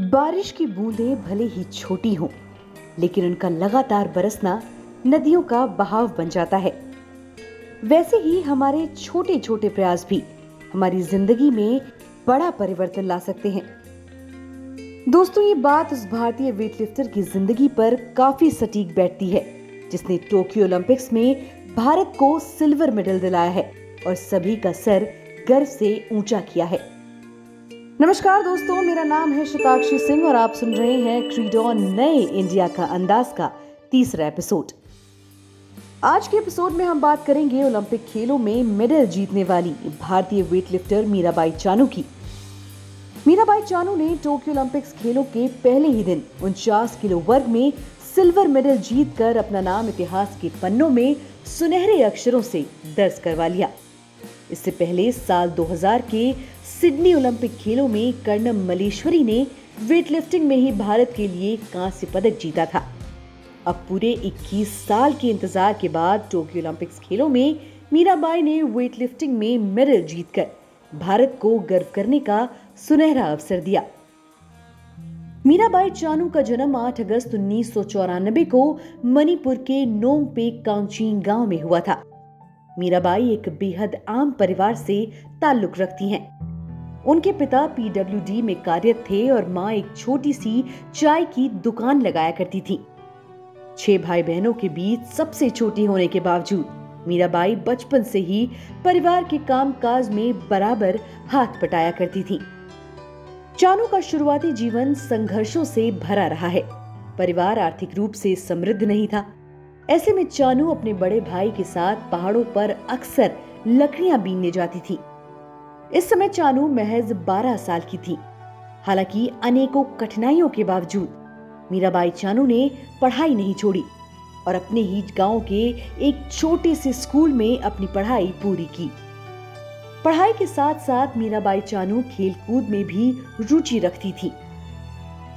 बारिश की बूंदें भले ही छोटी हों, लेकिन उनका लगातार बरसना नदियों का बहाव बन जाता है। वैसे ही हमारे छोटे छोटे प्रयास भी हमारी ज़िंदगी में बड़ा परिवर्तन ला सकते हैं। दोस्तों, ये बात उस भारतीय वेटलिफ्टर की ज़िंदगी पर काफ़ी सटीक बैठती है, जिसने टोक्यो ओलंपिक्स में भारत को सिल्वर मेडल दिलाया है और सभी का सर गर्व से ऊँचा किया है। नमस्कार दोस्तों, मेरा नाम है शताक्षी सिंह और आप सुन रहे हैं क्रीडॉन नए इंडिया का अंदाज का तीसरा एपिसोड। आज के एपिसोड में हम बात करेंगे ओलंपिक खेलों में मेडल जीतने वाली भारतीय वेटलिफ्टर मीराबाई चानू की। मीराबाई चानू ने टोक्यो ओलंपिक्स खेलों के पहले ही दिन उनचास किलो वर्ग में सिल्वर मेडल जीतकर अपना नाम इतिहास के पन्नों में सुनहरे अक्षरों से दर्ज करवा लिया। इससे पहले साल 2000 के सिडनी ओलंपिक खेलों में कर्णम मलेश्वरी ने वेटलिफ्टिंग में ही भारत के लिए कांस्य पदक जीता था। अब पूरे 21 साल के इंतज़ार के बाद टोक्यो ओलंपिक्स खेलों में मीराबाई ने वेटलिफ्टिंग में मेडल जीतकर भारत को गर्व करने का सुनहरा अवसर दिया। मीराबाई चानू का जन्म 8 अगस्त उन्नीस सौ चौरानबे को मणिपुर के नोंगपे कांगचिंग गाँव में हुआ था। मीराबाई एक बेहद आम परिवार से ताल्लुक रखती हैं। उनके पिता पीडब्ल्यूडी में कार्यरत थे और माँ एक छोटी सी चाय की दुकान लगाया करती थी। छह भाई बहनों के बीच सबसे छोटी होने के बावजूद मीराबाई बचपन से ही परिवार के काम काज में बराबर हाथ पटाया करती थी। चानू का शुरुआती जीवन संघर्षों से भरा रहा है। परिवार आर्थिक रूप से समृद्ध नहीं था। ऐसे में चानू अपने बड़े भाई के साथ पहाड़ों पर अक्सर लकड़ियाँ बीनने जाती थी। इस समय चानू महज 12 साल की थी। हालाँकि अनेकों कठिनाइयों के बावजूद मीराबाई चानू ने पढ़ाई नहीं छोड़ी और अपने ही गाँव के एक छोटे से स्कूल में अपनी पढ़ाई पूरी की। पढ़ाई के साथ साथ मीराबाई चानू खेल कूद में भी रुचि रखती थी।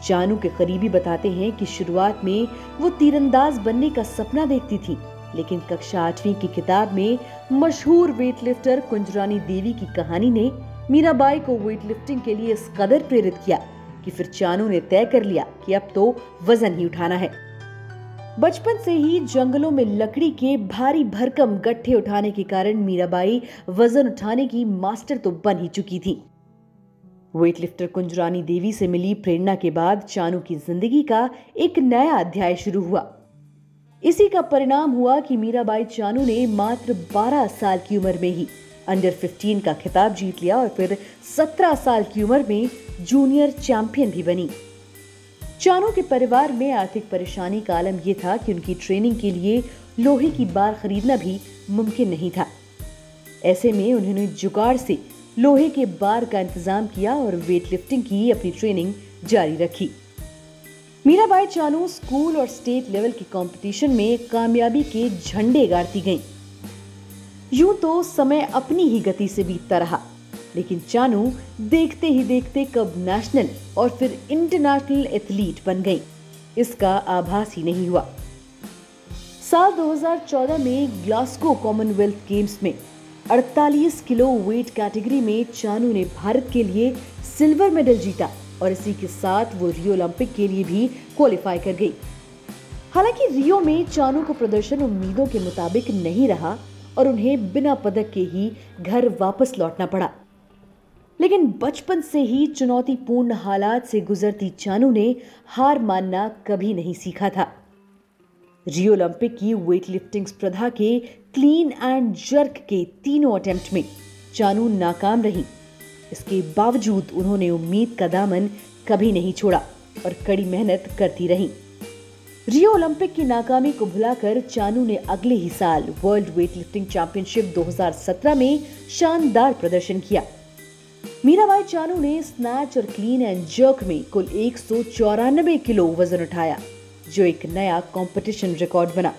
चानू के करीबी बताते हैं कि शुरुआत में वो तीरंदाज बनने का सपना देखती थी, लेकिन कक्षा आठवीं की किताब में मशहूर वेटलिफ्टर कुंजरानी देवी की कहानी ने मीराबाई को वेटलिफ्टिंग के लिए इस कदर प्रेरित किया कि फिर चानू ने तय कर लिया कि अब तो वज़न ही उठाना है। बचपन से ही जंगलों में लकड़ी के भारी भरकम गट्ठे उठाने के कारण मीराबाई वज़न उठाने की मास्टर तो बन ही चुकी थी। वेटलिफ्टर कुंजरानी देवी से मिली प्रेरणा के बाद चानू की ज़िंदगी का एक नया अध्याय शुरू हुआ। इसी का परिणाम हुआ कि मीराबाई चानू ने मात्र 12 साल की उम्र में ही अंडर 15 का खिताब जीत लिया और फिर 17 साल की उम्र में जूनियर चैंपियन भी बनी। चानू के परिवार में आर्थिक परेशानी का आलम यह था कि उनकी ट्रेनिंग के लिए लोहे की बार खरीदना भी मुमकिन नहीं था। ऐसे में उन्होंने जुगाड़ से लोहे के बार का इंतज़ाम किया और वेट लिफ्टिंग की अपनी ट्रेनिंग जारी रखी। मीराबाई चानू स्कूल और स्टेट लेवल के कंपटीशन में कामयाबी के झंडे गाड़ती गईं। यूँ तो समय अपनी ही गति से बीतता रहा, लेकिन चानू देखते ही देखते कब नेशनल और फिर इंटरनेशनल एथलीट बन गई। इसका आभास ही नहीं हुआ। साल 2014 में ग्लास्को कॉमनवेल्थ गेम्स में 48 किलो वेट कैटेगरी में चानू ने भारत के लिए सिल्वर मेडल जीता और इसी के साथ वो रियो ओलंपिक के लिए भी क्वालिफाई कर गई। हालाँकि रियो में चानू का प्रदर्शन उम्मीदों के मुताबिक नहीं रहा और उन्हें बिना पदक के ही घर वापस लौटना पड़ा। लेकिन बचपन से ही चुनौतीपूर्ण हालात से गुजरती चानू ने हार मानना कभी नहीं सीखा था। रियो ओलंपिक की वेट लिफ्टिंग स्पर्धा के क्लीन एंड जर्क के तीनों अटेम्प्ट में चानू नाकाम रही। इसके बावजूद उन्होंने उम्मीद का दामन कभी नहीं छोड़ा और कड़ी मेहनत करती रही। रियो ओलंपिक की नाकामी को भुलाकर चानू ने अगले ही साल वर्ल्ड वेट लिफ्टिंग चैंपियनशिप 2017 में शानदार प्रदर्शन किया। मीराबाई चानू ने स्नैच और क्लीन एंड जर्क में कुल एक सौ चौरानबे किलो वज़न उठाया। जो एक नया कंपटीशन रिकॉर्ड बना।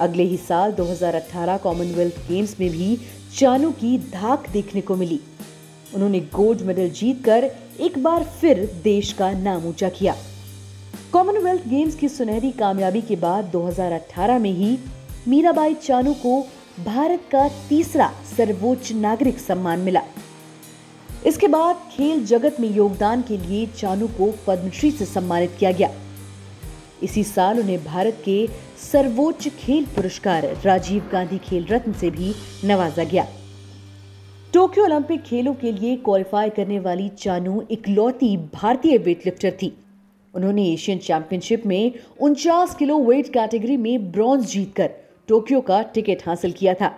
अगले ही साल 2018 कॉमनवेल्थ गेम्स में भी चानू की धाक देखने को मिली। उन्होंने गोल्ड मेडल जीतकर एक बार फिर देश का नाम ऊँचा किया। कॉमनवेल्थ गेम्स की सुनहरी कामयाबी के बाद 2018 में ही मीराबाई चानू को भारत का तीसरा सर्वोच्च नागरिक सम्मान मिला। इसके बाद खेल जगत में योगदान के लिए चानू को पद्मश्री से सम्मानित किया गया। इसी साल उन्हें भारत के सर्वोच्च खेल पुरस्कार, राजीव गांधी खेल रत्न से भी नवाजा गया। टोक्यो ओलंपिक खेलों के लिए क्वालिफाई करने वाली चानू इकलौती भारतीय वेटलिफ्टर थी। उन्होंने एशियन चैंपियनशिप में उनचास किलो वेट कैटेगरी में ब्रॉन्ज जीतकर टोक्यो का टिकट हासिल किया था।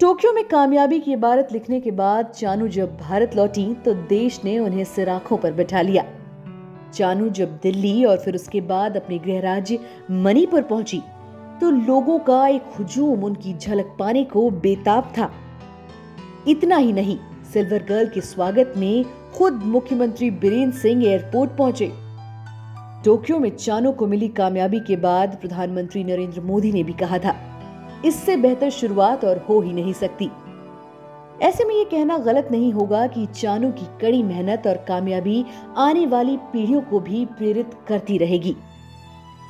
टोक्यो में कामयाबी की इबारत लिखने के बाद चानू जब भारत लौटी तो देश ने उन्हें सिराखों पर बैठा लिया। चानू जब दिल्ली और फिर उसके बाद अपने गृह राज्य मणिपुर पहुँची तो लोगों का एक हुजूम उनकी झलक पाने को बेताब था। इतना ही नहीं, सिल्वर गर्ल के स्वागत में खुद मुख्यमंत्री बीरेन्द्र सिंह एयरपोर्ट पहुँचे। टोक्यो में चानो को मिली कामयाबी के बाद प्रधानमंत्री नरेंद्र मोदी ने भी कहा था, इससे बेहतर शुरुआत और हो ही नहीं सकती। ऐसे में ये कहना गलत नहीं होगा कि चानू की कड़ी मेहनत और कामयाबी आने वाली पीढ़ियों को भी प्रेरित करती रहेगी।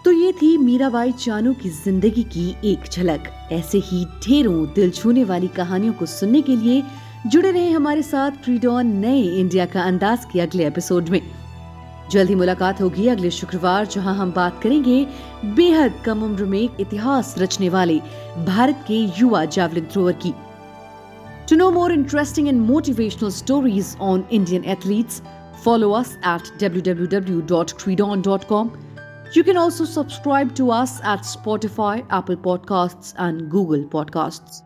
तो ये थी मीराबाई चानू की ज़िंदगी की एक झलक। ऐसे ही ढेरों दिल छूने वाली कहानियों को सुनने के लिए जुड़े रहे हमारे साथ क्रीडॉन नए इंडिया का अंदाज के अगले एपिसोड में। जल्दी मुलाकात होगी अगले शुक्रवार, जहाँ हम बात करेंगे बेहद कम उम्र में इतिहास रचने वाले भारत के युवा जावलिन थ्रोअर की। To know more interesting and motivational stories on Indian athletes, follow us at www.credon.com. You can also subscribe to us at Spotify, Apple Podcasts, and Google Podcasts.